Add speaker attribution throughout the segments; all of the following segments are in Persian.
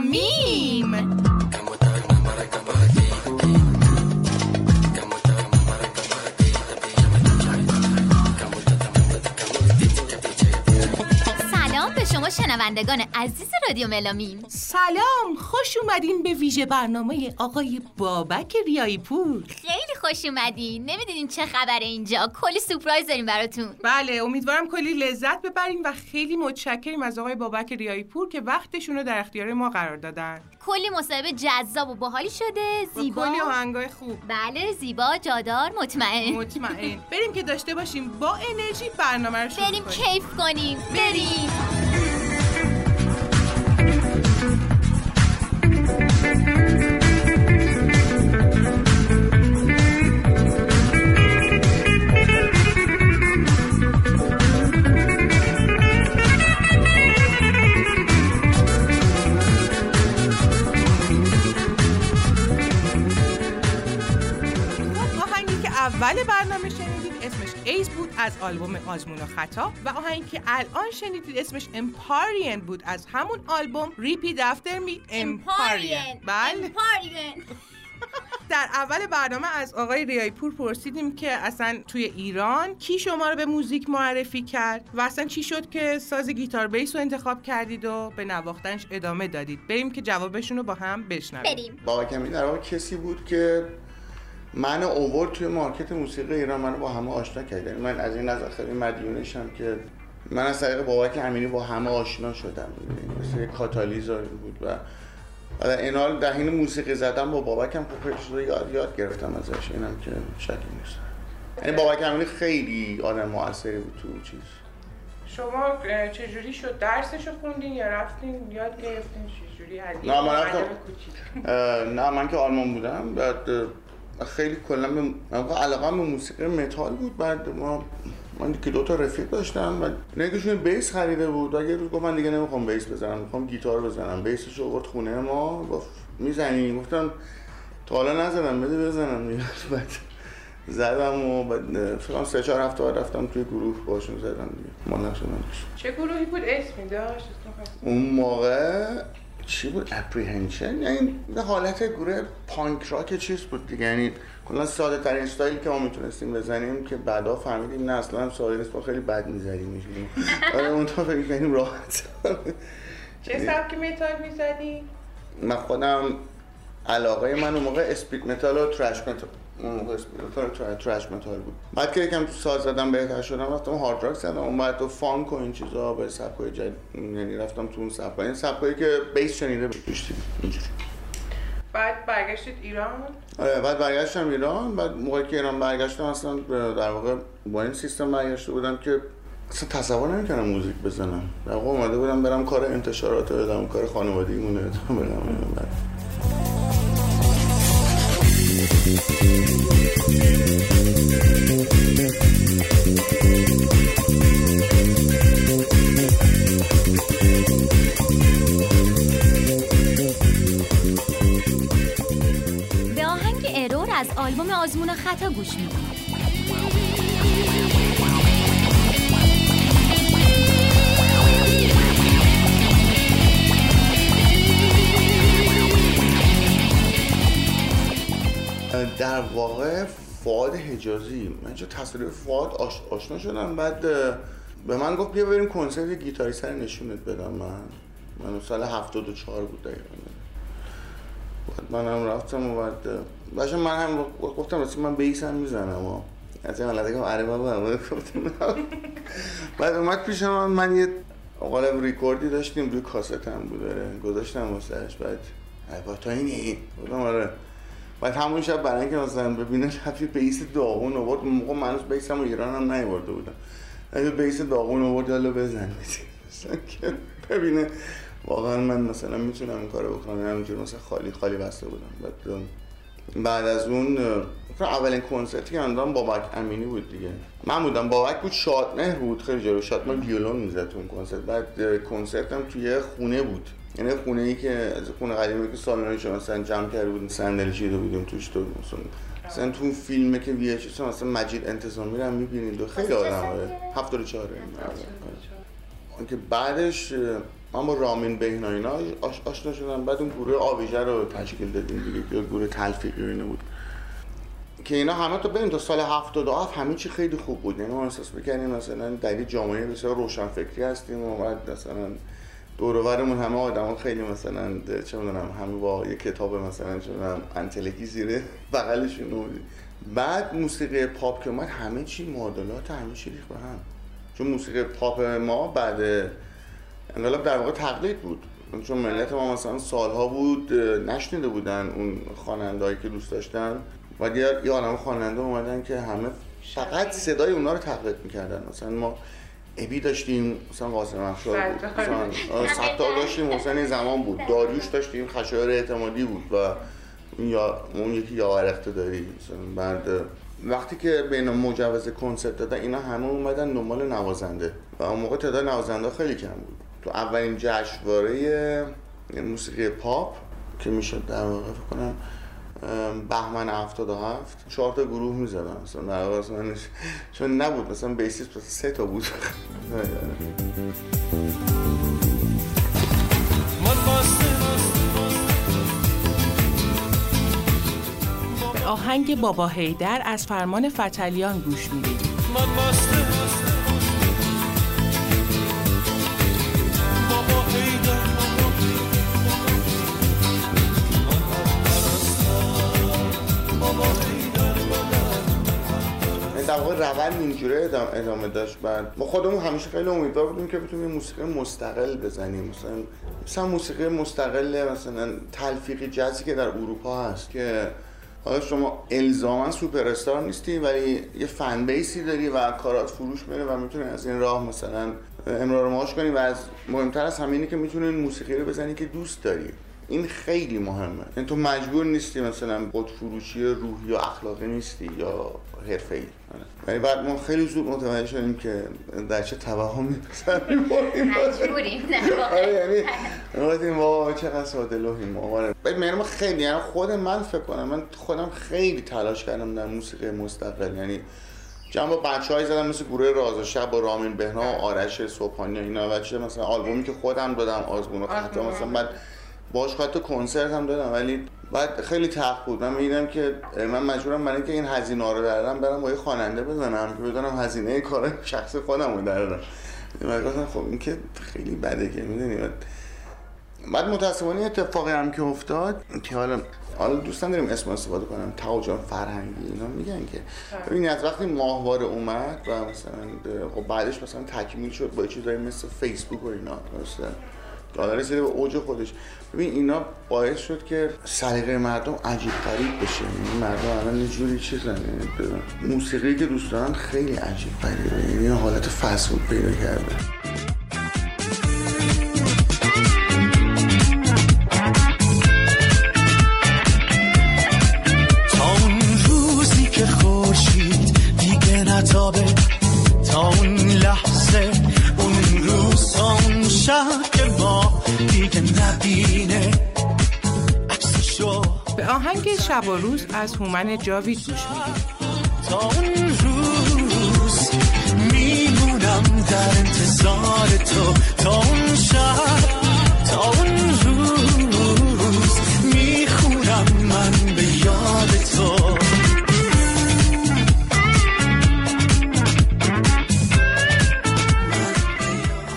Speaker 1: ملامیم سلام به شما شنوندگان عزیز رادیو ملامیم
Speaker 2: سلام خوش اومدین به ویژه برنامه آقای بابک ریایی پور
Speaker 1: خیلی خوش اومدین نمی‌دونین چه خبره اینجا. کلی سورپرایز داریم براتون.
Speaker 2: بله امیدوارم کلی لذت ببریم و خیلی متشکریم از آقای بابک ریایی پور که وقتشون رو در اختیار ما قرار دادن.
Speaker 1: کلی مصاحبه جذاب و باحالی شده.
Speaker 2: با
Speaker 1: زیبا.
Speaker 2: کلی آهنگای خوب.
Speaker 1: بله زیبا جادار مطمئن.
Speaker 2: مطمئن. بریم که داشته باشیم. با انرژی برنامه رو شروع
Speaker 1: بریم. کیف کنیم. بریم.
Speaker 2: اول برنامه شنیدید اسمش Ease بود از آلبوم آزمون و خطا و آهنگی که الان شنیدید اسمش امپارین بود از همون آلبوم Repeat After Me امپارین بله.
Speaker 1: امپارین
Speaker 2: در اول برنامه از آقای ریاحی پور پرسیدیم که اصلا توی ایران کی شما رو به موزیک معرفی کرد و اصلا چی شد که ساز گیتار بیس رو انتخاب کردید و به نواختنش ادامه دادید؟ بریم که جوابشون رو با هم بشنویم.
Speaker 1: بریم.
Speaker 3: بابا کمی در واقع کسی بود که من اوورد توی مارکت موسیقی ایران منو با همه آشنا کرد یعنی من از این نظر خیلی مدیونشم که من از طریق بابک امینی با همه آشنا شدم؟ مثل کاتالیزور بود و و در این حال در حین موسیقی زدن با بابک هم خوب خیلی چیزا یاد یاد گرفتم ازش. اینم که شکی نیست. یعنی بابک امینی خیلی آدم موثری بود تو اون چیز.
Speaker 2: شما چجوری شد؟ درسش رو خوندین یا رفتین؟ یاد گرفتین؟ چجوری
Speaker 3: نه، من رفتم. نه من که آلمان بودم. بعد خیلی کلا به علاقه به موسیقی متال بود. بعد ما من که دو تا رفیق داشتم و یکیشون بیس خریده بود. و یه روز گفت من دیگه نمی‌خوام بیس بزنم می‌خوام گیتار بزنم. بیسش رو آورد خونه ما گفت می‌زنی؟ گفتم تا حالا نزدم بده بزنم. بعد زدم و بعد اه، فکر کنم سه چهار هفته رفتم توی گروه باشون زدم دیگه. ما نشدم
Speaker 2: چه گروهی بود؟ اسمی داشت؟
Speaker 3: اون موقع چی بود؟ Apprehension یعنی حالت گروه punk rock چیز بود دیگه. یعنی کلا ساده ترین استایلی که ما می‌تونستیم بزنیم که بعدا فهمیدیم نه اصلا هم ساده نیست ما خیلی بد می‌زدیم آره اون تا فکر کنیم راحت.
Speaker 2: چه سبک متال می‌زدی؟
Speaker 3: من خودم علاقه من اون موقع speed metal و thrash metal اون موقع thra- thrash metal بود. بعد که یکم تو ساز زدم بهتر شدم رفتم hard rock زدم. اون بعد تو فانک و این چیزا به سبکای جدید یعنی رفتم تو اون سبکا این سبکایی که بیس شنیده بود. اینجوری.
Speaker 2: بعد برگشتید ایران؟
Speaker 3: آره بعد برگشتم ایران. بعد موقعی که ایران برگشتم اصلا در واقع با این سیستم برگشته بودم که اصلا تصور نمی‌کنم موزیک بزنم. در واقع اومده بودم برم کار انتشارات بدم کار خانوادگی مونه بدم.
Speaker 1: از آلبوم آزمون خطا گوش میدیم
Speaker 3: در واقع فعاد حجازی من چه تصادف فعاد آش... آشنا شدم بعد به من گفت بیا بریم کنسرت گیتاری سر نشونت بدم من. من سال 74 بود دقیقا. من هم رفتم و بعد باشه من هم گفتم راستی من بیس هم می‌زنم و از این حالت که آره بابا گفتم. بعد اومد پیش من من یه قالب ریکوردی داشتیم روی کاست هم بود داره گذاشتم واسهش بعد با تو اینی؟ گفتم آره. بعد همون شب برای اینکه مثلا ببینه رفی بیس داغون آورد موقع من هنوز بیس هم ایران هم نیورده بودم. بیس داغون آورد یالا بزن ببینه واقعا من مثلا می‌تونم این کارو بکنم. همینجور مثلا خالی خالی بسته بودم. بعد بعد از اون اولین کنسرتی که اندام بابک امینی بود دیگه. من بودم. بابک بود شادمهر بود. خیلی جلو شادمهر ویولون می‌زد تو اون کنسرت. بعد کنسرتم توی خونه بود. یعنی خونه ای که از خونه قدیمی که سالنش مثلا جمع کرده بودیم صندلی چیده بودیم توش تو مثلا مثلا تو اون فیلمه که وی اچ مثلا مجید انتظامی رو هم می‌بینید. و خیلی آدم آره. 74 که بعدش با رامین بهنا اینا آش آشنا شدم. بعد اون گروه آویژه رو تشکیل دادیم دیگه. که گروه تلفیقی اینه بود. که اینا همه تا بریم تا سال 77 همه چی خیلی خوب بود. یعنی ما احساس می‌کنیم مثلا در جامعه بسیار روشنفکری هستیم و بعد مثلا دورورمون همه آدما خیلی مثلا چه می‌دونم همه با یه کتاب مثلا چه می‌دونم انتلکی زیره بغلشون بعد موسیقی پاپ که اومد همه چی معادلات همه چی ریخت به هم. چون موسیقی پاپ ما بعد انقلاب در واقع تقلید بود. چون ملت ما مثلا سالها بود نشنیده بودن اون خوانندهایی که دوست داشتن. و یه یه عالم خواننده اومدن که همه فقط صدای اونا رو تقلید می‌کردن. مثلا ما ابی داشتیم مثلا قاسم افشار بود. ستار داشتیم حسین زمان بود. داریوش داشتیم خشایار اعتمادی بود و یا اون یکی یاور اقتداری مثلا بعد وقتی که بین مجوز کنسرت دادن اینا همه اومدن دنبال نوازنده. و اون موقع تعداد نوازنده خیلی کم بود. تو اولین جشنواره موسیقی پاپ که می‌شد در واقع فکر کنم بهمن 77 چهار تا گروه می‌زدن مثلا در واقع چون نبود مثلا بیسیس سه تا بود.
Speaker 2: آهنگ بابا هیدر از فرمان فتلیان گوش می‌دید.
Speaker 3: واقع روند اینجوری ادامه, ادامه داشت. بعد ما خودمون همیشه خیلی امیدوار بودیم که بتونیم موسیقی مستقل بزنیم. مثلا مثلا موسیقی مستقل مثلا تلفیقی جزی که در اروپا هست که حالا شما الزاما سوپر استار نیستی ولی یه فن بیسی داری و کارات فروش میره و می‌تونی از این راه مثلا امرار معاش کنی. و از مهمتر از همینه که می‌تونی موسیقی رو بزنی که دوست داری. این خیلی مهمه. یعنی تو مجبور نیستی مثلا بود فروشی روحی یا اخلاقی نیستی یا حرفه ای ولی بعد ما خیلی زود متوجه شدیم که در چه توهمی پسر میباریم
Speaker 1: مجبوریم
Speaker 3: یعنی گفتیم بابا چقدر ساده لوحیم ما من ما خیلی یعنی خود من فکر کنم من خودم خیلی تلاش کردم در موسیقی مستقل. یعنی جمع بچه های زدم مثل گروه راز و شب با رامین بهنا و آرش صبحانی اینا. و چه مثلا آلبومی که خودم دادم آزمون و خطا مثلا بعد باش حتی کنسرت هم دادم ولی بعد خیلی تخت بود. من می‌دیدم که من مجبورم برای اینکه این هزینه رو دردم برم با یه خواننده بزنم که بدونم هزینه کار شخص خودم رو دردم من گفتم خب این که خیلی بده که می‌دونی؟ بعد متاسفانه اتفاقی هم که افتاد که حالا حالا دوستان داریم اسم استفاده کنم. تاوجان فرهنگی اینا میگن که ببینی از وقتی ماهواره اومد و مثلا خب بعدش مثلا تکمیل شد با چیزایی مثل فیسبوک و اینا مثلا حالا رسیده به اوج خودش. ببین اینا باعث شد که سلیقه مردم عجیب غریب بشه. یعنی مردم الان یه جوری چیزن موسیقی که دوست دارن خیلی عجیب غریبه یعنی حالت فسود پیدا کرده.
Speaker 4: شب
Speaker 2: و روز از هومن جاوید گوش می‌دید
Speaker 4: تا اون روز میمونم در انتظار تو. تا اون شب تا اون روز می‌خونم من به یاد تو.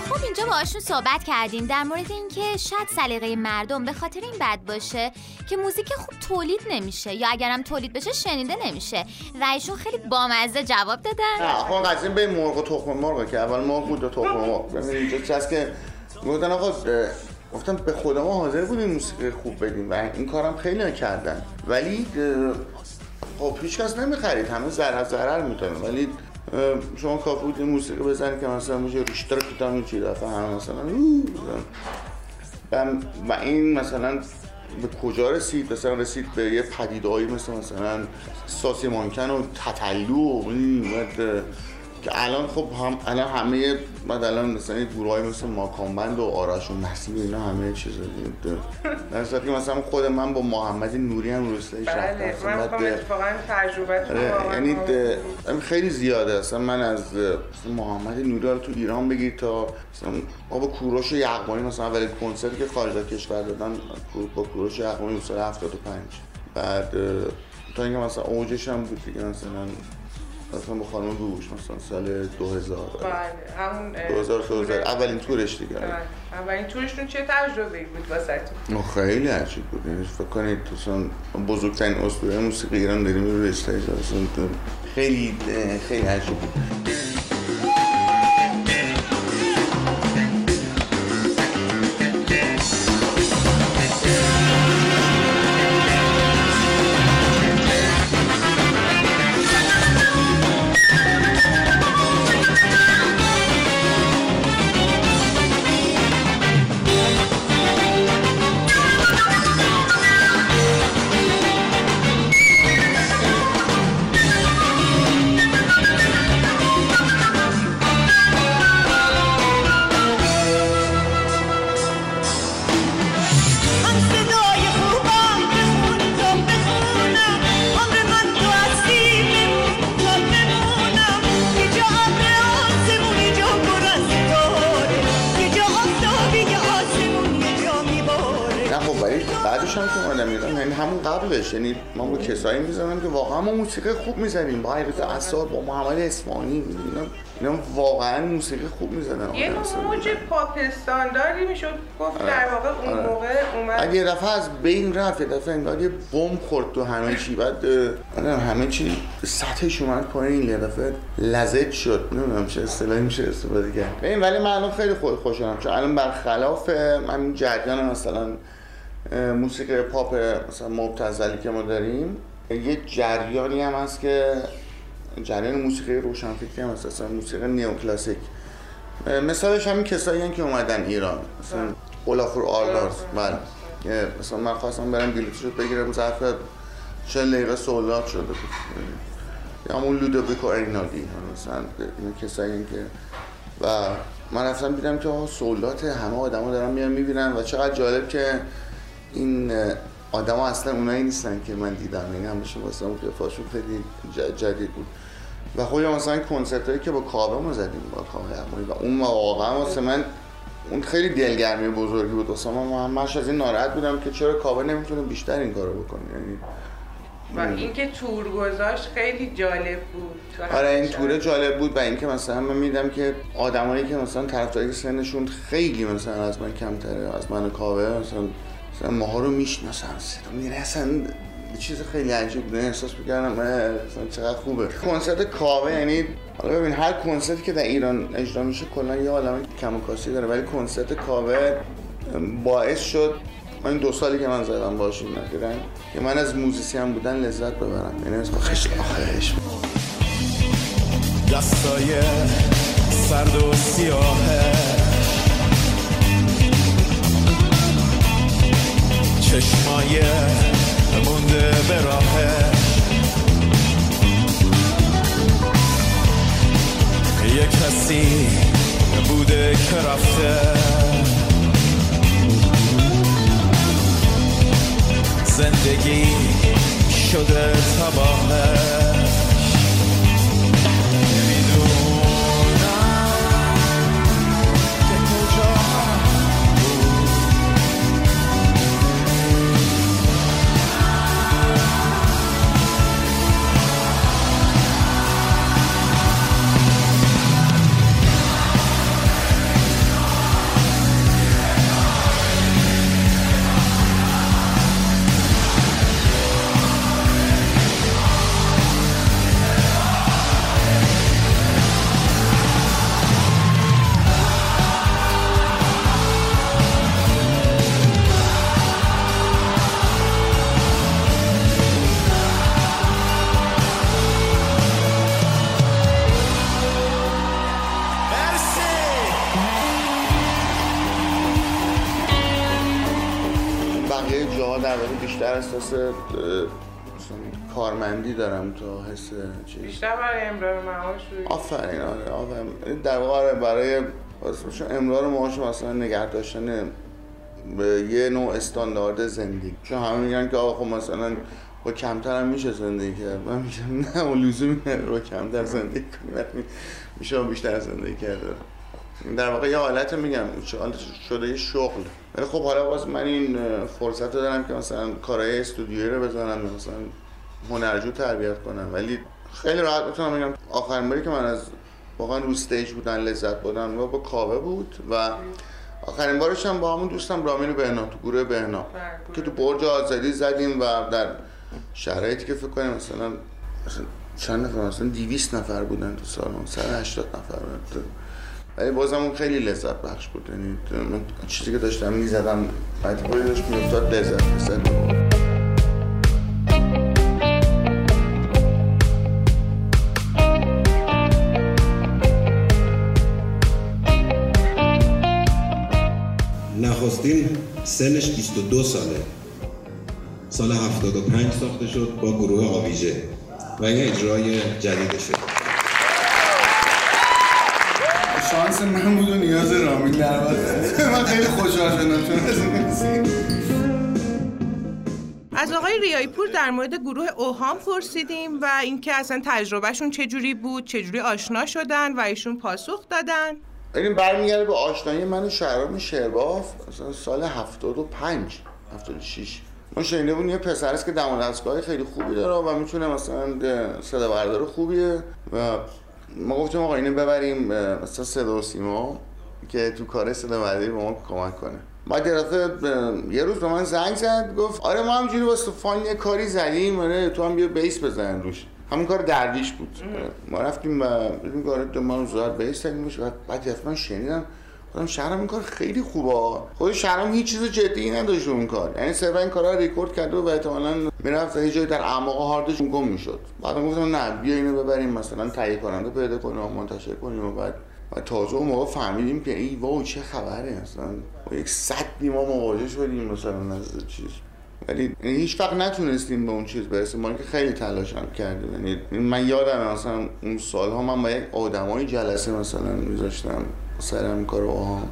Speaker 1: خب اینجا باهاشون صحبت کردیم در مورد اینکه شاید سلیقه مردم به خاطر این بد باشه که موزیک خوب تولید نمیشه یا اگرم تولید بشه شنیده نمیشه و ایشون خیلی بامزه جواب دادن.
Speaker 3: آقا قضیه به مرغ و تخم مرغه که اول مرغ بود و تخم مرغ. ببین اینجا هست که گفتن آقا گفتم به خدا ما حاضر بودیم موسیقی خوب بدیم و این کارم خیلی کردن ولی خب هیچ کس نمی‌خرید. همه ضرر ضرر می‌تونن ولی شما کافی بود موسیقی بزنید که مثلا میشه ریشتر کتاب چی دفعه همه مثلا. و این مثلا به کجا رسید؟ مثلا رسید به یه پدیدهایی مثل مثلا ساسی مانکن و تتلو و که الان خب هم الان همه بعد الان مثلا گروه مثل ماکامبند و آرش و مسیح اینا همه چیز در صورتی که مثلا خود من با محمد نوری هم روستایی
Speaker 2: بله
Speaker 3: رفتم.
Speaker 2: من می‌خوام اتفاقا تجربه
Speaker 3: آره، یعنی خیلی زیاده. اصلا من از مثلا محمد نوری رو تو ایران بگیر تا مثلا با کوروش یغمانی مثلا اولین کنسرتی که خارج از کشور دادن با کوروش یغمانی اون سال 75 بعد تا اینکه مثلا اوجش هم بود دیگه مثلا مثلا با خانم گوش مثلا سال 2000
Speaker 2: بله همون اه،
Speaker 3: 2000 2000
Speaker 2: تور-
Speaker 3: اولین تورش دیگه.
Speaker 2: بله. اولین تورشون چه تجربه بود واسه
Speaker 3: نه، خیلی عجیب بود. یعنی فکر کنید مثلا بزرگترین اسطوره موسیقی ایران داریم رو استیج خیلی خیلی عجیب بود. کسایی می‌زنم که واقعا ما موسیقی خوب می‌زنیم. با حیرت اثار با محمد اسمانی اینا اینا واقعا موسیقی خوب می‌زنن.
Speaker 2: یه موج پاپ استانداردی می‌شد؟ گفت در واقع اون
Speaker 3: آره.
Speaker 2: موقع اومد.
Speaker 3: یه دفعه از بین رفت یه دفعه انگار یه بم خورد تو همه چی. بعد نمی‌دونم همه چی سطحش اومد پایین. یه دفعه لزج شد. نمی‌دونم چه اصطلاحی میشه استفاده کرد. ببین ولی من الان خیلی خود خوشحالم. چون الان برخلاف همین جریان مثلا موسیقی پاپ مثلا مبتذلی که ما داریم یه جریانی هم هست که جریان موسیقی روشنفکری هم هست اصلا موسیقی نیوکلاسیک مثالش همین کسایی هن که اومدن ایران. مثلا اولافور آردارز بله. که مثلا من خواستم برم بلیطش رو بگیرم ظرف 40 دقیقه سولات شده بود. یا همون لودویکو اینادی. مثلا این کسایی که و من رفتم دیدم که سولات همه آدما دارن میان می‌بینن و چقدر جالب که این آدما اصلا اونایی نیستن که من دیدم. یعنی همیشه واسه اون قیافه‌شون خیلی جدید بود. و خود مثلا کنسرت هایی که با کاوه ما زدیم با کاوه عمویی. و اون واقعا واسه من اون خیلی دلگرمی بزرگی بود. واسه من همش از این ناراحت بودم که چرا کاوه نمی‌تونه بیشتر این کارو بکنه. یعنی
Speaker 2: و اینکه تور گذاشت خیلی جالب بود.
Speaker 3: آره این توره جالب بود و اینکه مثلا من میدم که آدمایی که مثلا طرفداری که سنشون خیلی مثلا از من کمتره از من کاوه مثلا مثلا ماها رو می‌شناسن صدا میره اصلا چیز خیلی عجیب بود احساس می‌کردم مثلا چقدر خوبه. کنسرت کاوه یعنی حالا ببین هر کنسرتی که در ایران اجرا میشه کلا یه عالمه کم و کاسی داره ولی کنسرت کاوه باعث شد من این دو سالی که من زدم باشون نگیرن که من از موزیسین بودن لذت ببرم. یعنی اسم خش آخرش.
Speaker 4: دستای سرد و سیاهه. چشمای مونده به راهه. یه کسی بوده که رفته. زندگی شده تباهه
Speaker 3: مثلا کارمندی دارم تا حس چیز.
Speaker 2: بیشتر برای امرار معاش
Speaker 3: آفرین آره آفرین. در واقع برای امرار معاش مثلا نگه داشتن به یه نوع استاندارد زندگی. چون همه میگن که آقا خب مثلا با کمتر هم میشه زندگی کرد. من میگم نه اون لزومی نداره. با کمتر زندگی کنی میشه بیشتر زندگی کرد. در واقع یه حالت میگم شده یه شغل. ولی خب حالا باز من این فرصت رو دارم که مثلا کارهای استودیویی رو بزنم مثلا هنرجو تربیت کنم. ولی خیلی راحت می‌تونم بگم آخرین باری که من از واقعا رو استیج بودن لذت بردم و با کاوه بود و آخرین بارش هم با همون دوستم رامین بهنا تو گروه بهنا که تو برج آزادی زدیم و در شرایطی که فکر کنیم مثلا چند نفر مثلا 200 نفر بودن تو سالن 180 نفر بودن. ولی بازم اون خیلی لذت بخش بود. یعنی من چیزی که داشتم می‌زدم اتفاقی داشت میافتاد لذت می‌بردم.
Speaker 5: نخستین سنش 22 ساله. سال 75 ساخته شد با گروه آویژه و این اجرای جدیدشه
Speaker 3: شانس من بود و نیاز رامین در. من خیلی خوشحال شدم چون از
Speaker 2: آقای ریایی پور در مورد گروه اوهام پرسیدیم و اینکه اصلا تجربهشون چجوری بود چجوری آشنا شدن و ایشون پاسخ دادن.
Speaker 3: این برمیگرده به آشنایی من و شهرام شرباف سال 75 76 ما شنیده بودیم یه پسر است که دم دستگاه خیلی خوبی داره و می‌تونه مثلا صدا بردار خوبیه و ما گفتیم آقا اینو ببریم مثلا صدا و سیما که تو کار صدا برداری به ما کمک کنه. بعد یه روز به من زنگ زد گفت آره ما همجوری واسه فان یه کاری زدیم آره تو هم بیا بیس بزن روش. همون کار درویش بود. ما رفتیم و این کار دو ما زاد بیس زدیم. بعد بعد من شنیدم گفتم شهرام این کار خیلی خوبه. خود شهرام هیچ چیز جدی نداشت اون کار. یعنی صرفا این کارا ریکورد کرده و احتمالاً می‌رفت یه جایی در اعماق هاردش گم می‌شد. بعد گفتم نه بیا اینو ببریم مثلا تهیه کننده پیدا کنیم منتشر کنیم و بعد. و تازه اون موقع فهمیدیم که ای واو چه خبره اصلا. با یک صدی ما مواجه شدیم مثلا از چیز. ولی یعنی هیچ وقت نتونستیم به اون چیز برسیم ما اینکه خیلی تلاش هم کردیم. یعنی من یادم مثلا اون سالها من با یک آدمای جلسه مثلا میذاشتم. سر این کارو ها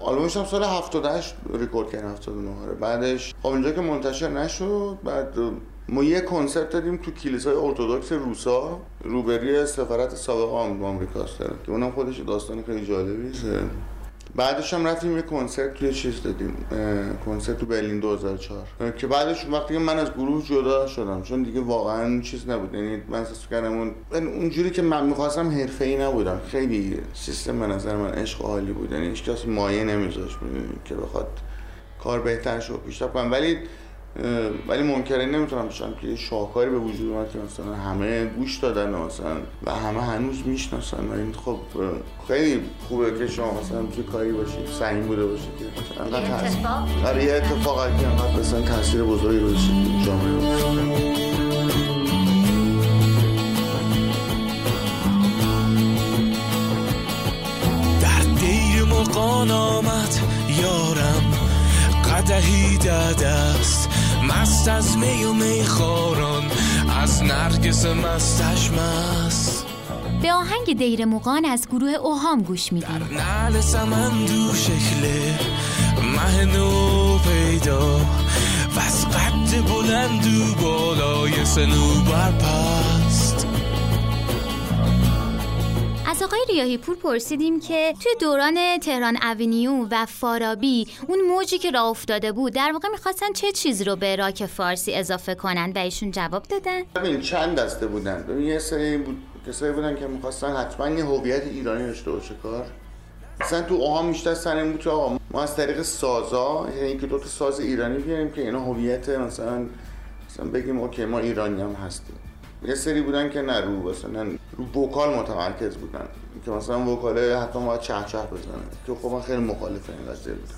Speaker 3: آلبومش هم سال 78 ریکورد کردیم 79 آره. بعدش خب اینجا که منتشر نشد بعد ما یه کنسرت دادیم تو کلیسای ارتودکس روسا روبروی سفارت سابق آمریکاست. که اونم خودش داستان خیلی جالبی بعدش هم رفتیم یه کنسرت توی چیز دادیم کنسرت تو برلین 2004 اه، که بعدش وقتی من از گروه جدا شدم چون دیگه واقعا چیز نبود. یعنی من احساس کردم اون من اونجوری که من می‌خواستم حرفه‌ای نبودم. خیلی سیستم به نظر من عشق عالی بود. یعنی هیچ کسی مایه نمیذاشت که بخواد کار بهتر شد پیشرفت کنم ولی ولی منکری نمی‌تونم بشم که یه شاهکاری به وجود اومد که مثلا همه گوش دادن و مثلا و همه هنوز می‌شناسن. و این خب خیلی خوبه که شما مثلا توی کاری باشید سعیم بوده باشید که مثلا انقدر
Speaker 1: یه
Speaker 3: تاثیر-
Speaker 1: اتفاق؟
Speaker 3: آره یه اتفاقی که انقدر مثلا تاثیر بزرگی جامعه باشید
Speaker 4: در دیر مقان آمد یارم قدهی داده است. مست از می و میخاران از نرگس مستش مست
Speaker 1: به آهنگ دیر موقان از گروه اوهام گوش میدیم.
Speaker 4: نعل سمندو شکل مه نو پیدا. و از قد بلند و بالای سنوبر پست
Speaker 1: از آقای ریاهی پور پرسیدیم که توی دوران تهران اونیو و فارابی اون موجی که راه افتاده بود در واقع می‌خواستن چه چیزی رو به راک فارسی اضافه کنن و ایشون جواب دادن؟
Speaker 3: ببین چند دسته بودن. یه سری بود کسایی بودن که می‌خواستن حتما یه هویت ایرانی داشته باشه کار. مثلا تو اوهام بیشتر سر این بود که آقا ما از طریق سازا یعنی اینکه دو تا ساز ایرانی بیاریم که اینا هویت مثلا مثلا بگیم اوکی ما ایرانی هم هستیم. یه سری بودن که نه رو مثلا وکال متمرکز بودن. که مثلا وکاله حتما باید چه چه بزنه. که خب من خیلی مخالف این قضیه بودم.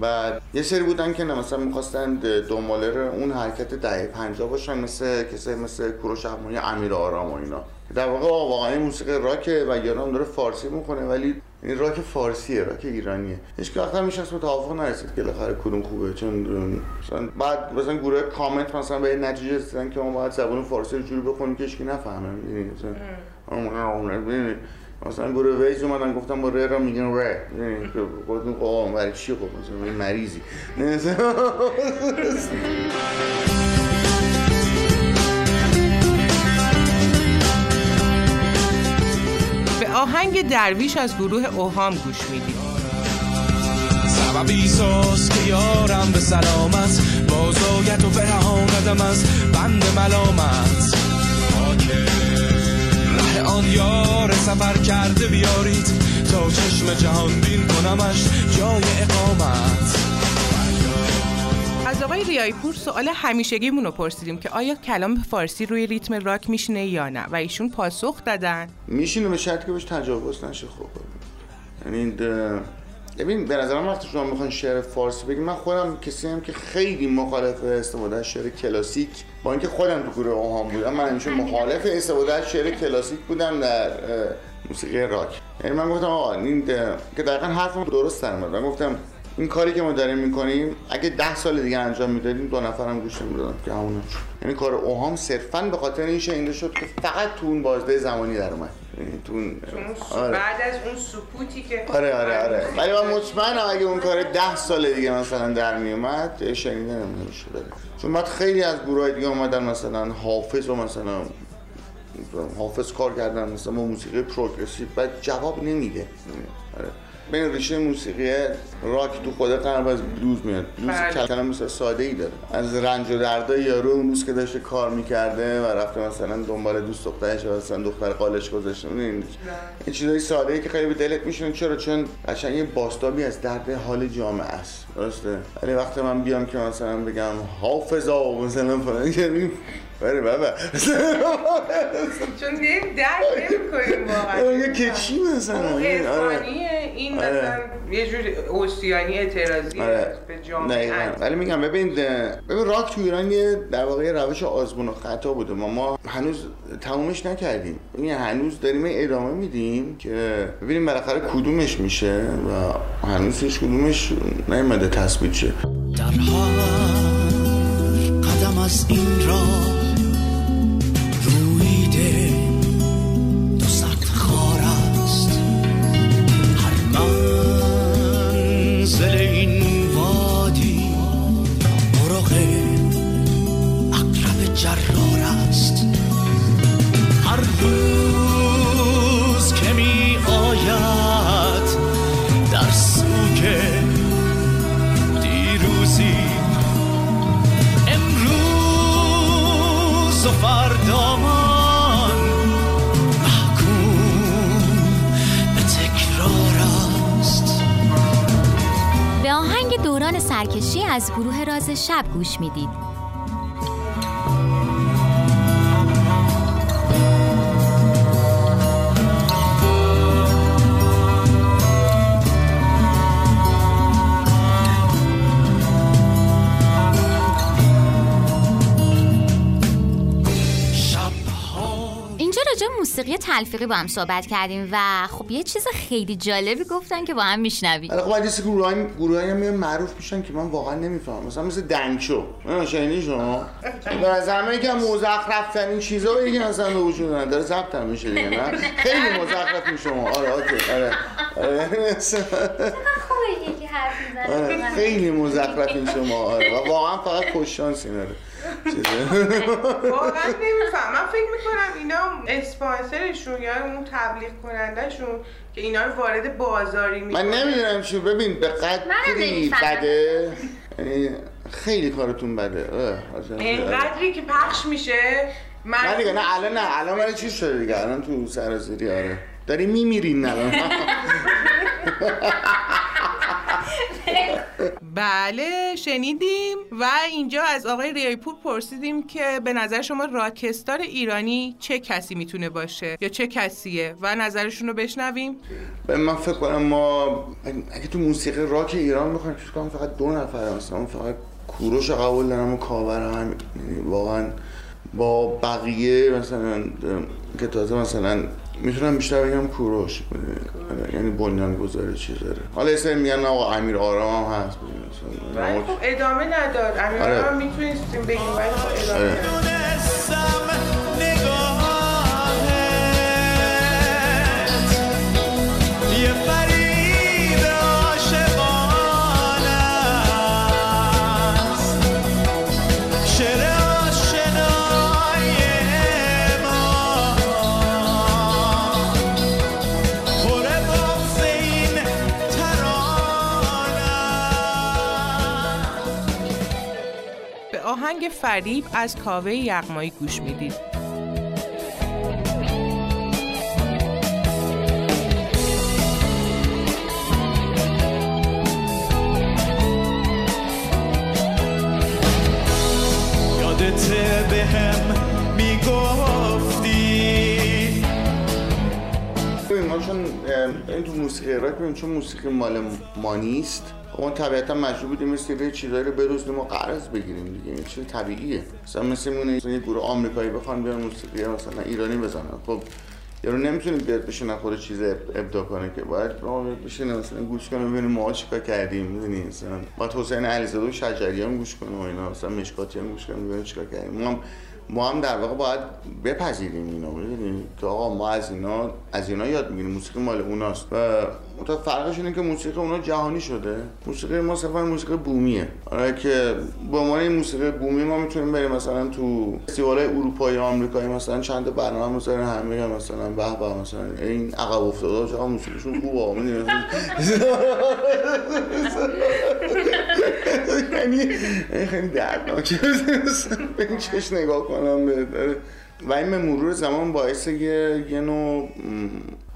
Speaker 3: بعد یه سری بودن که مثلا می‌خواستن دنباله اون حرکت دهه 50 باشن مثل کسایی مثل کوروش احمدی امیر آرام و اینا. در واقع واقعا موسیقی راکه و یارم داره فارسی می‌کنه ولی این راک فارسیه راک ایرانیه. هیچ وقت هم میشه به توافق نرسید که بالاخره کدوم خوبه چون مثلا بعد مثلا گروه کامنت مثلا به نتیجه رسیدن که ما باید زبان فارسی رو جوری بخونیم که هیچ کی نفهمه می‌دونی؟ مثلا؟ مثلا گروه ویز اومدن گفتم با ره را میگن؟ که گفتم آقا برای چی؟ خب مثلا مریضی.
Speaker 2: به آهنگ درویش از گروه اوهام گوش میدیم.
Speaker 4: سببی ساز که یارم به سلامت بازاید و برهاندم از بند ملامت. ره آن یار سفر کرده بیارید تا چشم جهان بین کنمش جای اقامت.
Speaker 2: از آقای ریایی پور سوال همیشگیمون رو پرسیدیم که آیا کلام فارسی روی ریتم راک میشینه یا نه و ایشون پاسخ دادن.
Speaker 3: میشینه به شرطی که بهش تجاوز نشه خب. یعنی ببین به نظرم وقتی شما می‌خواین شعر فارسی بگید من خودم کسی هم که خیلی مخالف استفاده از شعر کلاسیک با اینکه خودم تو گروه اوهام بودم من همیشه مخالف استفاده از شعر کلاسیک بودم در موسیقی راک. یعنی من گفتم آقا این که دقیقا حرفم درست در. من گفتم این کاری که ما داریم می‌کنیم اگه ده سال دیگه انجام می‌دادیم دو نفرم گوش نمی‌دادن. که همون شد. یعنی کار اوهام صرفا به خاطر این شنیده شد که فقط تو اون بازده زمانی در اومد. یعنی تو اون آره.
Speaker 2: بعد از اون سکوتی که
Speaker 3: آره آره آره. ولی من مطمئنم اگه اون کار ده سال دیگه مثلا در میومد شنیده نمیشه بده چون بعد خیلی از گروه های دیگه اومدن مثلا حافظ و مثلا حافظ کار کردن مثلا با موسیقی پروگرسیو بعد جواب نمیده. آره. بین ریشه موسیقی راک تو خود قلب از بلوز میاد. بلوز
Speaker 2: بله.
Speaker 3: کلمه مثلا ساده ای داره. از رنج و دردای یارو اون روز که داشته کار می‌کرده و رفته مثلا دنبال دوست دخترش و مثلا دختر قالش گذاشته. این این چیزای ساده ای که خیلی به دلت میشونه. چرا؟ چون قشنگ یه باستابی از درد حال جامعه است. درسته؟ ولی وقتی من بیام که مثلا بگم حافظا مثلا فلان. یعنی بله بابا
Speaker 2: چون نیم درک نمی‌کنیم واقعا
Speaker 3: یه کچی مثلا
Speaker 2: اون
Speaker 3: آره.
Speaker 2: این
Speaker 3: آره.
Speaker 2: مثلا یه جور اوسیانی اعتراضی
Speaker 3: آره.
Speaker 2: به جامعه.
Speaker 3: ولی میگم ببین ببین راک تو ایران یه در واقع یه روش آزمون و خطا بوده ما ما هنوز تمومش نکردیم این هنوز داریم ادامه میدیم که ببینیم بالاخره کدومش میشه و هنوز هیچ کدومش نیومده تثبیت شه
Speaker 6: در هر قدم از این راه
Speaker 1: شب گوش می‌دید. راجع به موسیقی تلفیقی با هم صحبت کردیم و خب یه چیز خیلی جالبی گفتن که با هم میشنویم.
Speaker 3: حالا خب بعد یه سری گروه هم میان معروف میشن که من واقعا نمی‌فهمم. مثلا مثل دنگشو نه شنیدی شما؟ به نظر من یکم مزخرف ترین چیزا یکی مثلا به وجود اومدن داره ضبط هم میشه دیگه نه؟ خیلی مزخرف این شما. آره اوکی آره. آره
Speaker 1: خوبه یکی حرف
Speaker 3: آره خیلی مزخرف این شما. آره و واقعا فقط خوش شانس اینا رو چیزه.
Speaker 2: واقعا نمیفهم. من فکر می‌کنم اینا اسپانسرشون یا اون تبلیغ کنندهشون که اینا رو وارد بازاری می‌کنه
Speaker 3: من نمی‌دونم چی. ببین به قدری. بده. یعنی خیلی کارتون بده.
Speaker 2: اینقدری که پخش میشه. من
Speaker 3: نه دیگه نه الان نه. الان برای چیز شده دیگه؟ الان تو سرازیری آره. داری میمیرین الان.
Speaker 2: بله شنیدیم و اینجا از آقای ریایپور پرسیدیم که به نظر شما راکستار ایرانی چه کسی می‌تونه باشه یا چه کسیه و نظرشون رو بشنویم؟
Speaker 3: من فکر کنم ما اگه تو موسیقی راک ایران بخوایم چیز کنم فقط دو نفر من فقط کوروش رو قبول دارم و کاور یعنی واقعا با بقیه مثلا که تازه مثلا می‌تونم بیشتر بگم کوروش. اه، یعنی بنیان گذاره چیز داره. حالا سری میگن آقا امیر آرام هم هست.
Speaker 2: ولی خب ادامه نداد. امیر
Speaker 3: آره.
Speaker 2: آرام می‌تونستیم بگیم ولی خب ادامه آهنگ فریب از کاوه یغمایی گوش می‌دید.
Speaker 3: چون این تو موسیقی راک چون موسیقی مال ما نیست. ما طبیعتا مجبور بودیم یه چیزایی رو بدوزنیم و قرض بگیریم دیگه. این چیز طبیعیه. مثلا مثل مثلا یه گروه آمریکایی بخوان بیان موسیقی مثلا ایرانی بزنن. خب یارو نمی‌تونه بیاد بشینه خود چیز ابداع کنه که. باید ما بشینه مثلا گوش کنه ببینیم ما چیکار کردیم می‌دونی؟ مثلا باید حسین علیزاده و شجریان گوش کنه و اینا. مثلا مشکاتیان گوش کنه ببینیم چیکار کردیم. ما هم ما هم در واقع باید بپذیریم اینا می‌دونی؟ که آقا ما از اینا از اینا یاد می‌گیریم. موسیقی مال اوناست. و تا فرقش اینه که موسیقی اونا جهانی شده. موسیقی ما صرفا موسیقی بومیه. آره که به عنوان این موسیقی بومی ما می‌تونیم بریم مثلا تو فستیوالای اروپایی آمریکایی مثلا چند تا برنامه می‌ذارن همه مثلا به به مثلا این عقب افتاده چقدر موسیقیشون خوبه. یعنی این خیلی دردناکه به این چش نگاه کنم و این به مرور زمان باعث یه, یه نوع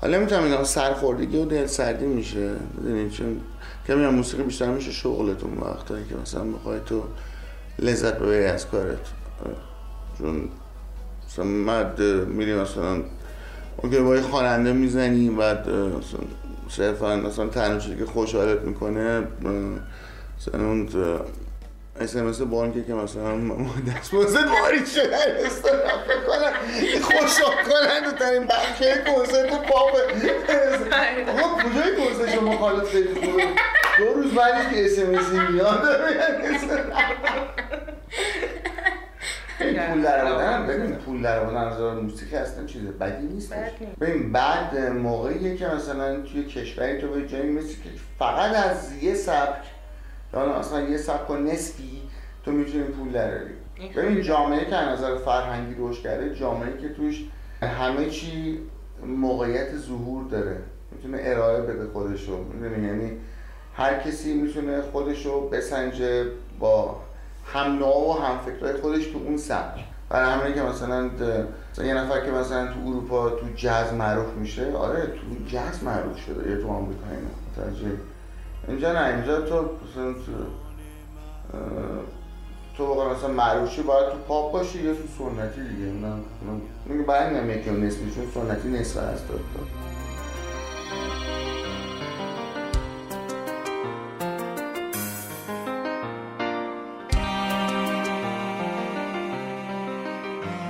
Speaker 3: حالا نمی‌تونم بگم سرخوردگی و دلسردی میشه. می‌دونی؟ چون که میگم موسیقی بیشتر میشه شغلتون وقتایی که مثلا بخوای تو لذت ببری از کارت. چون مثلا مد میری مثلا اوکی با یه خواننده می‌زنی بعد صرفا مثلا تنها که خوشحالت می‌کنه مثلا اون اسمس بانکی که مثلا دست بازه وارد شده استرام کنن خوشحال کنن ترین بخشه کنسرت پاپ. آقا کجای کنسرت شما خیلی خوبه دو روز بعدش که اسمسی میاد. این پول در آوردن ببین پول در آوردن از موسیقی اصلا چیز بدی نیست. ببین بعد موقعیه که مثلا توی کشوری تو به جایی مثل که فقط از یه سبک یا اصلا یه سبک و نصفی تو می‌تونی پول دراری ببین جامعه که از نظر فرهنگی رشد کرده جامعه که توش همه چی موقعیت ظهور داره. می‌تونه ارائه بده خودشو. می‌دونی؟ یعنی هر کسی می‌تونه خودشو بسنجه با هم نوع و هم فکرهای خودش تو اون سبک. برای همینه که مثلا مثلا یه نفر که مثلا تو اروپا تو جاز معروف میشه آره تو جاز معروف شده یا تو آمریکا اینا؟ اینجا نه اینجا تو مثلا تو تو واقعا مثلا معروف شی باید تو پاپ باشی یا تو سنتی دیگه؟ نه میگه برای نمیگه که نسبی چون سنتی نصف هست داد.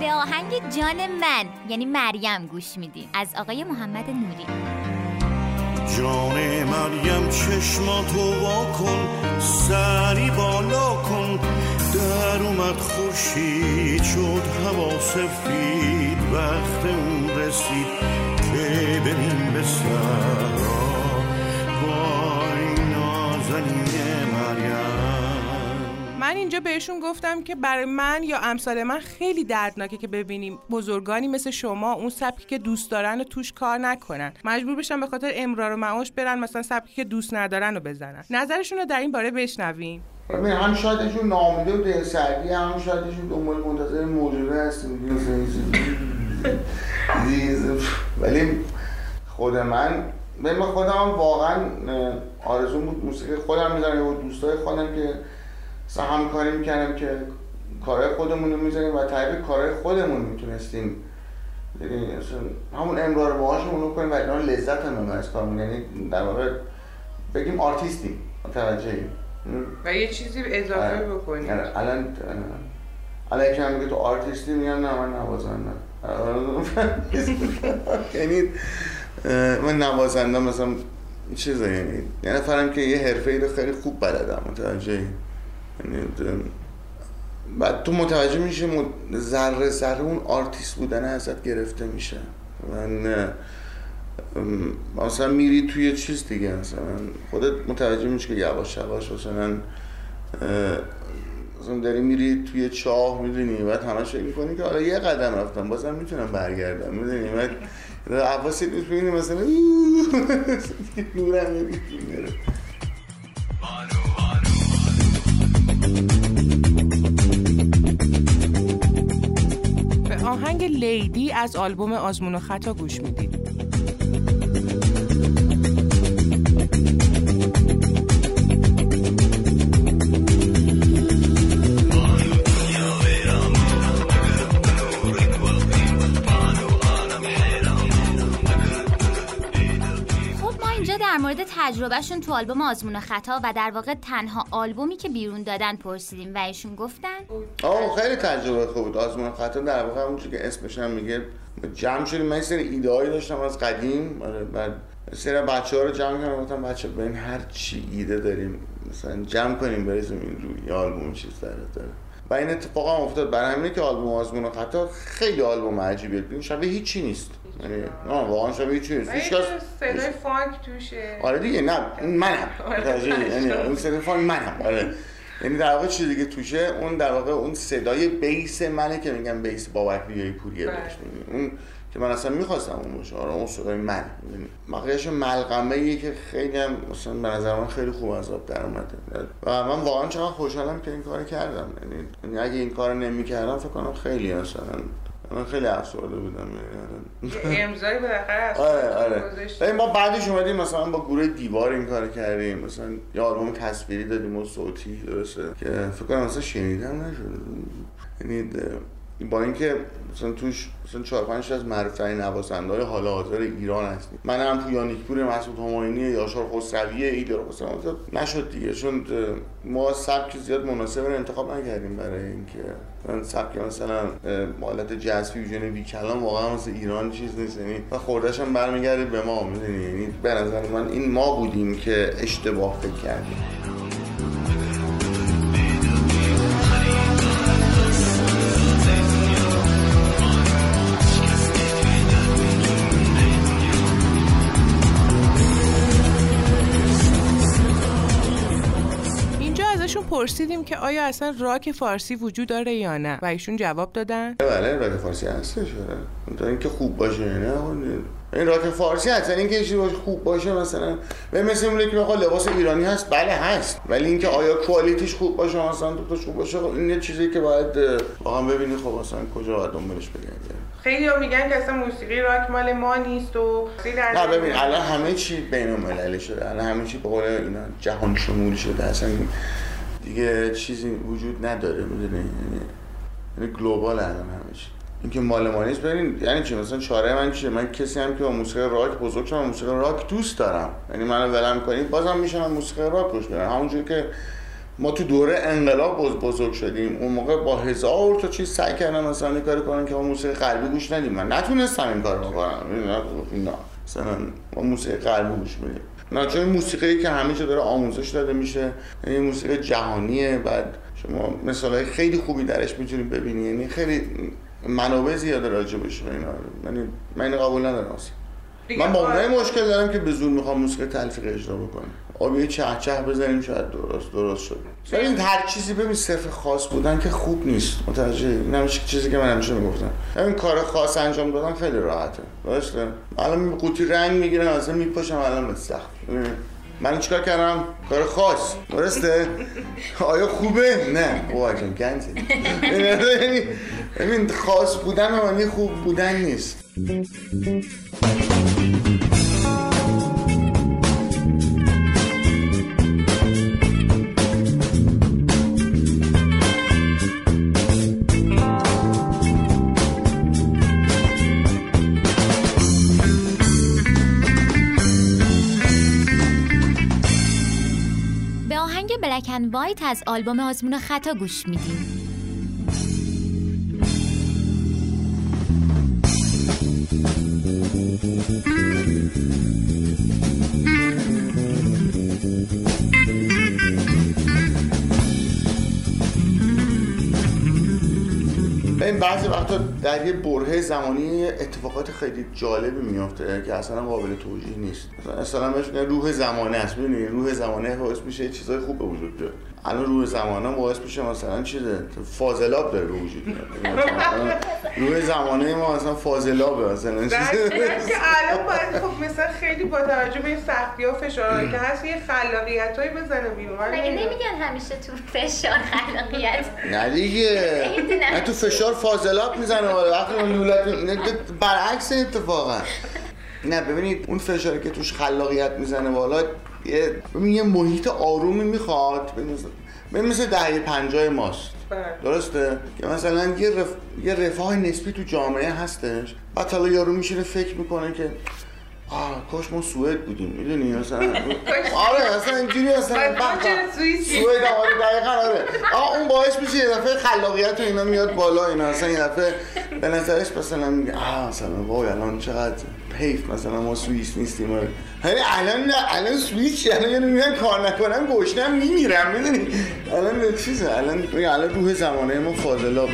Speaker 1: به آهنگ جان من یعنی مریم گوش میدیم از آقای محمد نوری.
Speaker 6: جان مریم چشماتو وا کن سری بالا کن. در اومد خورشید شد هوا سفید وقت اون رسید که بریم به سرا.
Speaker 2: من اینجا بهشون گفتم که برای من یا امثال من خیلی دردناکه که ببینیم بزرگانی مثل شما اون سبکی که دوست دارن و توش کار نکنن. مجبور بشن به خاطر امرار و معاش برن مثلا سبکی که دوست ندارن رو بزنن. نظرشون رو در این باره بشنویم.
Speaker 3: هم شایدشون نامیده و دلسردی هم شایدشون دنبال منتظر چیز- دیگه- ولی خود من من خودم واقعا آرزو بود موسیقی خودم می‌زنم و دوستای خودم که مثلا همکاری می‌کنم که کارهای خودمون رو می‌زنیم و طبیعی کارهای خودمون می‌تونستیم. یعنی همون امرار باهاشون رو کنیم و اینا لذت هم از کارمون. یعنی در واقع بگیم آرتیستیم متوجهی
Speaker 2: و یه چیزی اضافه
Speaker 3: آره.
Speaker 2: بکنیم.
Speaker 3: آره. الان علیه که هم میگه تو آرتیستی؟ میگم نه من نوازنده یعنی من نوازنده مثلا چیزه یعنی یه نفرم که یه حرفه ای رو خیلی خوب بلدم متوجه یعنی اه، بعد تو متوجه میشه ذره ذره اون آرتیست بودن ازت گرفته میشه. من مثلا میری توی چیز دیگه مثلا خودت متوجه میشه که یواش یواش مثلا مثلا داری میری توی چاه می‌دونی؟ بعد همش می‌کنی که حالا یه قدم رفتم بازم می‌تونم برگردم می‌دونی؟ بعد عباسی می‌بینی مثلا نورم
Speaker 2: آهنگ لیدی از آلبوم آزمون و خطا گوش می‌دید.
Speaker 1: مورد تجربهشون تو آلبوم آزمون و خطا و در واقع تنها آلبومی که بیرون دادن پرسیدیم و ایشون گفتن؟
Speaker 3: آه خیلی تجربه خوب بود. آزمون خطا در واقع همون که اسمش هم میگه جمع شدیم. من سری ایده هایی داشتم از قدیم. آره بعد سری بچه ها رو جمع کردم. گفتم بچه ببین هر چی ایده داریم مثلا جمع کنیم بریزیم این روی. آلبوم چیز داره داره. و این اتفاق هم افتاد. برای همینه که آلبوم آزمون و خطا خیلی آلبوم عجیبیه. شبیه هیچی نیست. یعنی نه واقعا شبیه نیست؟ هیچ کس
Speaker 2: صدای فانک توشه.
Speaker 3: آره دیگه نه اون منم. متوجهی؟ یعنی اون صدای فان منم. آره. یعنی در واقع چیزی که توشه اون در واقع اون صدای بیس منه که میگم بیس بابک ریایی پوریه
Speaker 2: بله.
Speaker 3: داشت اون که من اصلا می‌خواستم اون باشه. آره اون صدای من. مقیاش ملغمه ایه که خیلی هم مثلا به نظر من خیلی خوب از آب در اومده. و من واقعا چقدر خوشحالم که این کار کردم. یعنی یعنی اگه این کار نمی‌کردم فکر کنم خیلی مثلا من خیلی افسرده بودم یعنی.
Speaker 2: امضایی بالاخره
Speaker 3: آره آره. ما بعدش اومدیم مثلا با گروه دیوار این کار کردیم. مثلا یه آلبوم تصویری دادیم و صوتی درسته؟ که فکر کنم مثلا شنیدم نشد یعنی با اینکه مثلا توش مثلا چهار پنج از معروف‌ترین نوازنده حال حاضر ایران هستیم. من هم پویا نیکپور مسعود همایونی یاشار خسروی ایدر مثلا نشد دیگه چون ما سبک زیاد مناسب رو انتخاب نکردیم برای اینکه. مثلا سبک مثلا حالت jazz fusion بی کلام واقعا مثل ایران چیز نیست. یعنی و خودش هم برمیگرده به ما می‌دونی؟ یعنی به نظر من این ما بودیم که اشتباه فکر کردیم.
Speaker 2: پرسیدیم که آیا اصلا راک فارسی وجود داره یا نه و ایشون جواب دادن.
Speaker 3: بله راک فارسی هستش آره. تا اینکه خوب باشه نه. این راک فارسی هست یعنی اینکه یه چیزی باشه خوب باشه مثلا به مثل اونه که آقا لباس ایرانی هست بله هست. ولی اینکه آیا کوالیتیش خوب باشه مثلا دوتاش خوب باشه خب این یه چیزی که باید واقعا ببینی خب مثلا کجا باید دنبالش بگردی
Speaker 2: خیلی ها میگن که اصلا موسیقی راک مال ما نیست و
Speaker 3: نه ببین الان همه چی بین المللی شده الان همه چی به قول اینا جهان شمول شده اصلا دیگه چیزی وجود نداره می‌دونی؟ یعنی یعنی گلوبال الان همه چی اینکه مال ما ببین یعنی چی؟ مثلا چاره من چیه؟ من کسی هم که با موسیقی راک بزرگ شدم موسیقی راک دوست دارم. یعنی منو ولم کنید بازم میشم موسیقی راک گوش بدم. همونجوری که ما تو دوره انقلاب بز- بزرگ شدیم. اون موقع با هزار تا چیز سعی کردم مثلا این کاری کنم که ما موسیقی غربی گوش ندیم. من نتونستم این کارو بکنم. نه نه مثلا ما موسیقی غربی گوش میدیم نه چون این موسیقی که جا داره آموزش داده میشه یعنی موسیقی جهانیه. بعد شما مثال خیلی خوبی درش می‌تونید ببینی. یعنی خیلی منابع زیاده راجع بشه اینا. یعنی من اینو قبول ندارم. اصلا من با. اونایی مشکل دارم که به زور می‌خوام موسیقی تلفیق اجرا بکنم. آب یه چه چه بزنیم شاید درست درست شد. ببین هر چیزی ببین صفر خاص بودن که خوب نیست. متوجه؟ این همیشه چیزی که من همیشه می‌گفتم. این کار خاص انجام دادن خیلی راحته. درسته؟ الان قوطی رنگ می‌گیرم اصلا میپاشم الان سخت. من چیکار کردم؟ کار خاص. درسته؟ آیا خوبه؟ نه. او جان گنجه. ببین خاص بودن معنی خوب بودن نیست.
Speaker 1: بلک اند وایت از آلبوم آزمون خطا گوش میدیم.
Speaker 3: این بعضی وقتا در یه برهه زمانی اتفاقات خیلی جالبی میفته که اصلا قابل توجیه نیست. مثلا بهش روح زمانه است ببینید روح زمانه باعث میشه چیزای خوب به وجود بیاد. الان روح زمانه باعث میشه مثلا چیزه فاضلاب داره به وجود روح زمانه ما مثلا فاضلابه مثلا.
Speaker 2: که الان باید خب مثلا خیلی با توجه به این سختی ها فشارهایی که هست یه خلاقیت هایی بزنه بیرون.
Speaker 1: مگه. نمیگن همیشه تو فشار خلاقیت؟
Speaker 3: نه دیگه. نه. تو فشار فاضلاب می‌زنه ولی وقتی اون لولت نه، برعکس اتفاقا نه ببینید اون فشاری که توش خلاقیت می‌زنه بالا یه یه محیط آرومی می‌خواد ببین مثل دهه پنجاه ماست.
Speaker 2: بله.
Speaker 3: درسته؟ که مثلا یه, رف... یه رفاه نسبی تو جامعه هستش. بعد حالا یارو میشینه فکر می‌کنه که آه کاش ما سوئد بودیم. می‌دونی؟ مثلا آره اصلا اینجوری به- به.
Speaker 2: سوئیسیم؟
Speaker 3: سوئد آره دقیقاً آره. آه اون باعث میشه یه دفعه خلاقیت و اینا میاد بالا اینا. اصلا یه دفعه به نظرش مثلا میگه آه مثلا وای الان چقدر حیف مثلا ما سوئیس نیستیم. یعنی الان نه الان سوئیس؟ الان یعنی میگن کار نکنم گشنم میمیرم می‌دونی؟ الان چیزه؟ الان الان روح زمانه ما فاضلابه.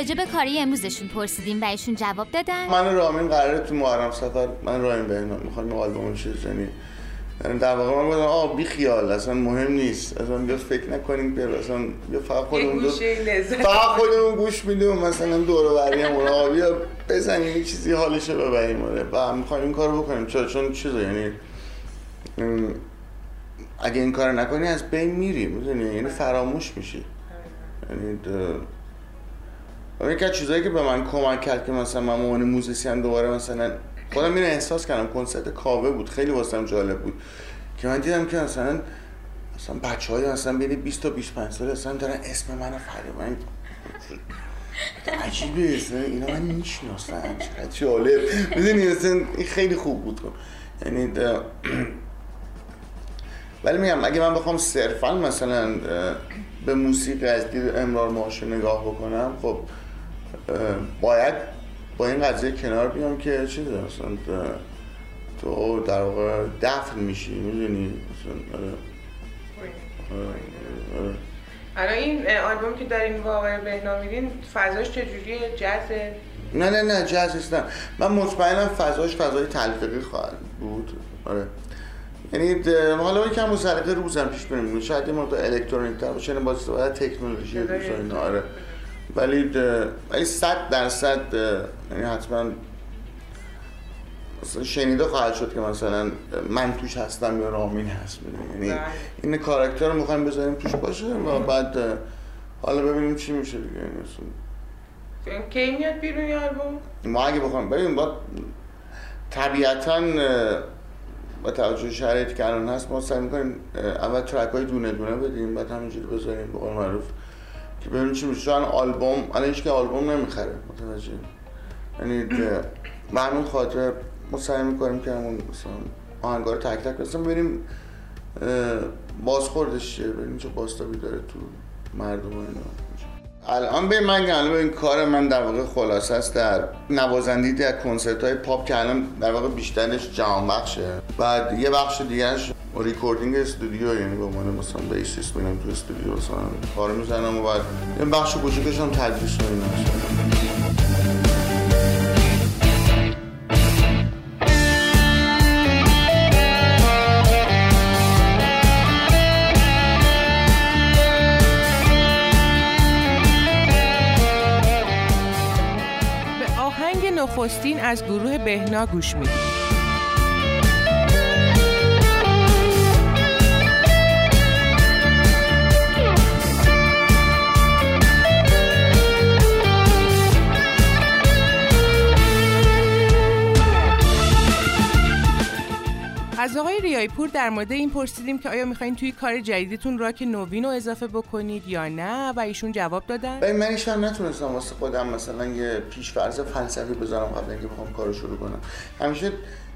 Speaker 1: راجع به کاری امروزشون پرسیدیم و ایشون جواب دادن.
Speaker 3: من و رامین قراره تو محرم سفر من رامین بهنام می‌خوایم آلبوم یعنی در واقع من گفتم آه بی خیال اصلا مهم نیست. اصلا بیا فکر نکنیم که اصلا بیا فقط خودمون دو فقط خودمون گوش میدیم مثلا دور و بری هم آقا بیا بزنیم یه چیزی حالشو ببریم. آره و می‌خوایم این کارو بکنیم. چرا؟ چون چیزه یعنی اگه این کار نکنی از بین میری می‌دونی؟ یعنی فراموش میشی. یعنی و یکی از چیزایی که به من کمک کرد که مثلا من عنوان موزیسین دوباره مثلا خودم اینو احساس کردم کنسرت کاوه بود خیلی واسم جالب بود که من دیدم که مثلا مثلا بچه های مثلا بین 20 تا 25 سال اصلا دارن اسم منو فریبان عجیبه اصلا اینا من می‌شناسن چقدر جالب. می‌دونی اصلا این خیلی خوب بود. یعنی ولی میگم اگه من بخوام صرفا مثلا به موسیقی از دید امرار معاش نگاه بکنم خب باید با این قضیه کنار بیام که چیزه مثلا تو در واقع دفن میشی می‌دونی؟ مثلا آره. آره، آره.
Speaker 2: الان این آلبوم که دارین با آقای بهنام میدین فضاش چجوریه؟ جزه
Speaker 3: نه نه نه جاز نیست نه. من مطمئنم فضاش فضای تلفیقی خواهد بود. آره. یعنی حالا یکم مسلقه روزم پیش بریم شاید یه مقدار الکترونیک تر باشه یعنی با استفاده تکنولوژی اینا. آره. ولی ولی صد درصد یعنی حتما شنیده خواهد شد که مثلا من توش هستم یا رامین هست؟ یعنی
Speaker 2: بله.
Speaker 3: این کاراکتر رو می‌خوایم بذاریم توش باشه و بعد اه، حالا ببینیم چی میشه دیگه یعنی مثلا
Speaker 2: کی میاد بیرون این آلبوم
Speaker 3: ما اگه بخوام ببین با طبیعتا با توجه شرایطی که الان هست ما سعی می‌کنیم اول ترک های دونه دونه بدیم بعد همینجوری بذاریم به قول معروف که ببینیم چی میشه. چون آلبوم الان هیچ که آلبوم نمی‌خره. متوجه یعنی به همین خاطر ما سعی می‌کنیم که همون مثلا آهنگا رو تک تک بزنیم ببینیم بازخوردش چیه؟ ببینیم چه باستابی داره تو مردم اینا. الان به من الان این کار من در واقع خلاصه است. در نوازندگی در کنسرت های پاپ که الان در واقع بیشترش جهان بخشه بعد یه بخش دیگرش recording studio یعنی به عنوان مثلا bassist میرم تو استودیو مثلا کار می‌زنم و بعد یه بخش کوچیکش هم تدریس و اینا.
Speaker 2: نخستین از گروه بهنا گوش میدیم. از آقای ریای پور در مورد این پرسیدیم که آیا می‌خواین توی کار جدیدتون راک نوین رو اضافه بکنید یا نه و ایشون جواب دادن؟
Speaker 3: ببین من وقت نتونستم واسه خودم مثلا یه پیشفرض فلسفی بذارم قبل اینکه بخوام کارو شروع کنم. همیشه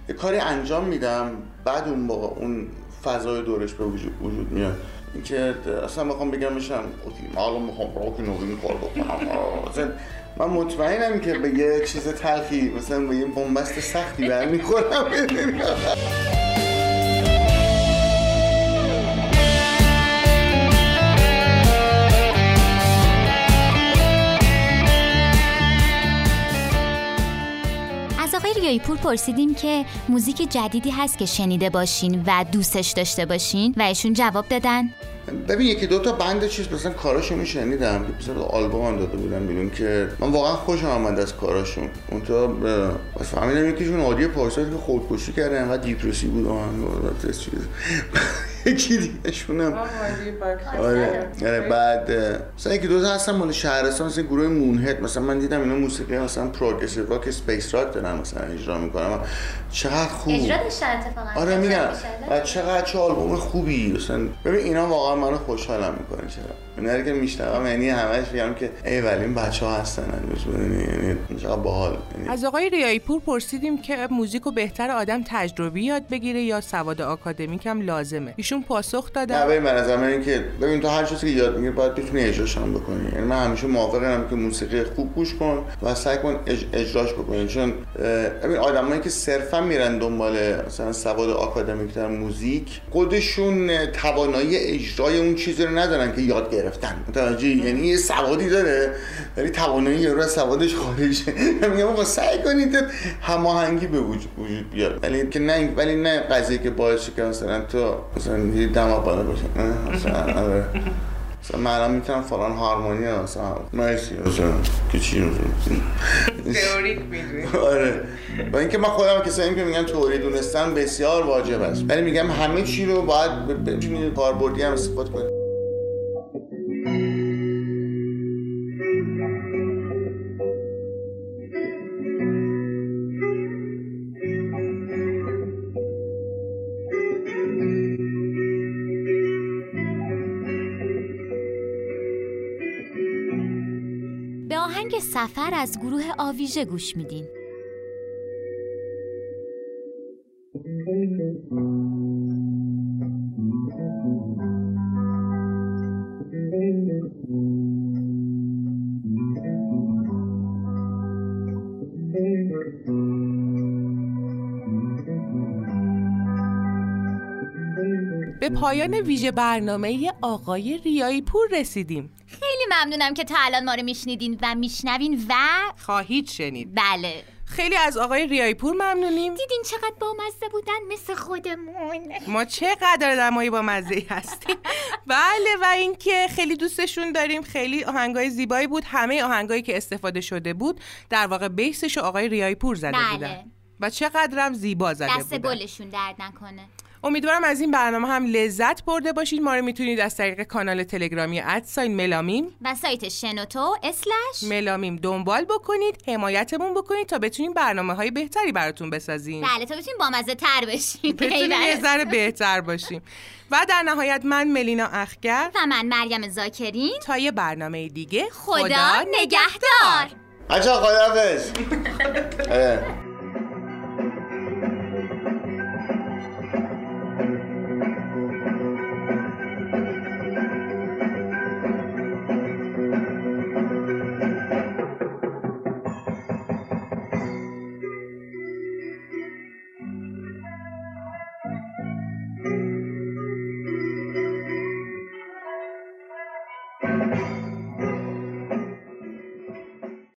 Speaker 3: یه کاری انجام میدم بعد اون موقع اون فضای دورش به وجود, میاد. اینکه اصلا بخوام بگم بشم اوکی من الان می‌خوام راک نوین کار بکنم. من مطمئنم که به یه چیز تلخی مثلا به یه بنبست سختی برمیخورم.
Speaker 1: ریایی پور پرسیدیم که موزیک جدیدی هست که شنیده باشین و دوستش داشته باشین و ایشون جواب دادن.
Speaker 3: ببین یکی دو تا band چیز مثلا کاراشون شنیدم. که مثلا آلبوم هم داده بودم بیرون که من واقعا خوشم آمد از کاراشون. اون تا بعد فهمیدم یکیشون عادی پارسال که خودکشی کرده انقدر depressive بود آهنگ چیز. یکی دیگه شونم. آره. آره بعد مثلا یکی دو تا هستن مال شهرستان مثلا گروه مونهد. مثلا من دیدم اینا موسیقی مثلا progressive rock space rock دارن مثلا اجرا می‌کنن. چقدر خوب.
Speaker 1: داشتن اتفاقا؟
Speaker 3: آره میگم. و چقدر چه آلبوم خوبی. مثلا ببین اینا واقعا منو خوشحالم می‌کنه چرا؟ اینا که میشنوم یعنی همش میگم که ای ولی این بچه ها هستن هنوز یعنی یعنی چقدر باحال یعنی
Speaker 2: از آقای ریایی پور پرسیدیم که موزیک رو بهتر آدم تجربی یاد بگیره یا سواد آکادمیک هم لازمه. ایشون پاسخ
Speaker 3: نه
Speaker 2: دادن
Speaker 3: ببین من از من اینکه ببین تو هر چیزی که یاد می‌گیری باید بتونی اجراش هم بکنی. یعنی من همیشه موافقم که موسیقی خوب گوش کن و سعی کن اج- اجراش بکنی. چون ببین آدمایی که صرفا میرن دنبال مثلا سواد آکادمیک در موزیک خودشون توانایی اجرای اون چیزی رو ندارن که یاد گرفتن. متوجه یعنی یه سوادی داره. ولی توانایی رو از سوادش خارجه میگم آقا سعی کنید هماهنگی به وجود وجود بیاد ولی که نه ولی نه قضیه که باعث که مثلا تو مثلا یه دم بالا باشه مثلا آره. مثلا من الان می‌تونم فلان هارمونی ها مثلا مرسی مثلا که چی
Speaker 2: تئوریک می‌دونی.
Speaker 3: آره. با اینکه من خودم کسایی که میگن تئوری دونستن بسیار واجب است. ولی میگم همه چی رو باید ب- بتونی کاربردی هم استفاده کنی.
Speaker 1: سفر از گروه آویژه گوش میدین.
Speaker 2: به پایان ویژه برنامه آقای ریایی پور رسیدیم.
Speaker 1: خیلی ممنونم که تا الان ما رو میشنیدین و میشنوین و
Speaker 2: خواهید شنید.
Speaker 1: بله.
Speaker 2: خیلی از آقای ریایی پور ممنونیم.
Speaker 1: دیدین چقدر بامزه بودن مثل خودمون.
Speaker 2: ما چقدر آدمایی با مزه هستیم. بله و اینکه خیلی دوستشون داریم. خیلی آهنگای زیبایی بود. همه آهنگایی که استفاده شده بود در واقع بیسش آقای ریایی پور زده
Speaker 1: بله.
Speaker 2: بودن. و چقدرم زیبا زده
Speaker 1: دست
Speaker 2: بودن.
Speaker 1: گلشون درد نکنه.
Speaker 2: امیدوارم از این برنامه هم لذت برده باشید. ما رو می‌تونید از طریق کانال تلگرامی ادساین ملامیم
Speaker 1: و سایت شنوتو اسلش
Speaker 2: ملامیم دنبال بکنید حمایتمون بکنید تا بتونیم برنامه های بهتری براتون بسازیم.
Speaker 1: بله تا بتونیم بامزه تر بشیم.
Speaker 2: بتونیم یه ذره بهتر باشیم. و در نهایت من ملینا اخگر
Speaker 1: و من مریم زاکرین.
Speaker 2: تا یه برنامه دیگه.
Speaker 1: خدا نگهدار.
Speaker 3: بچه خداحافظ. اه.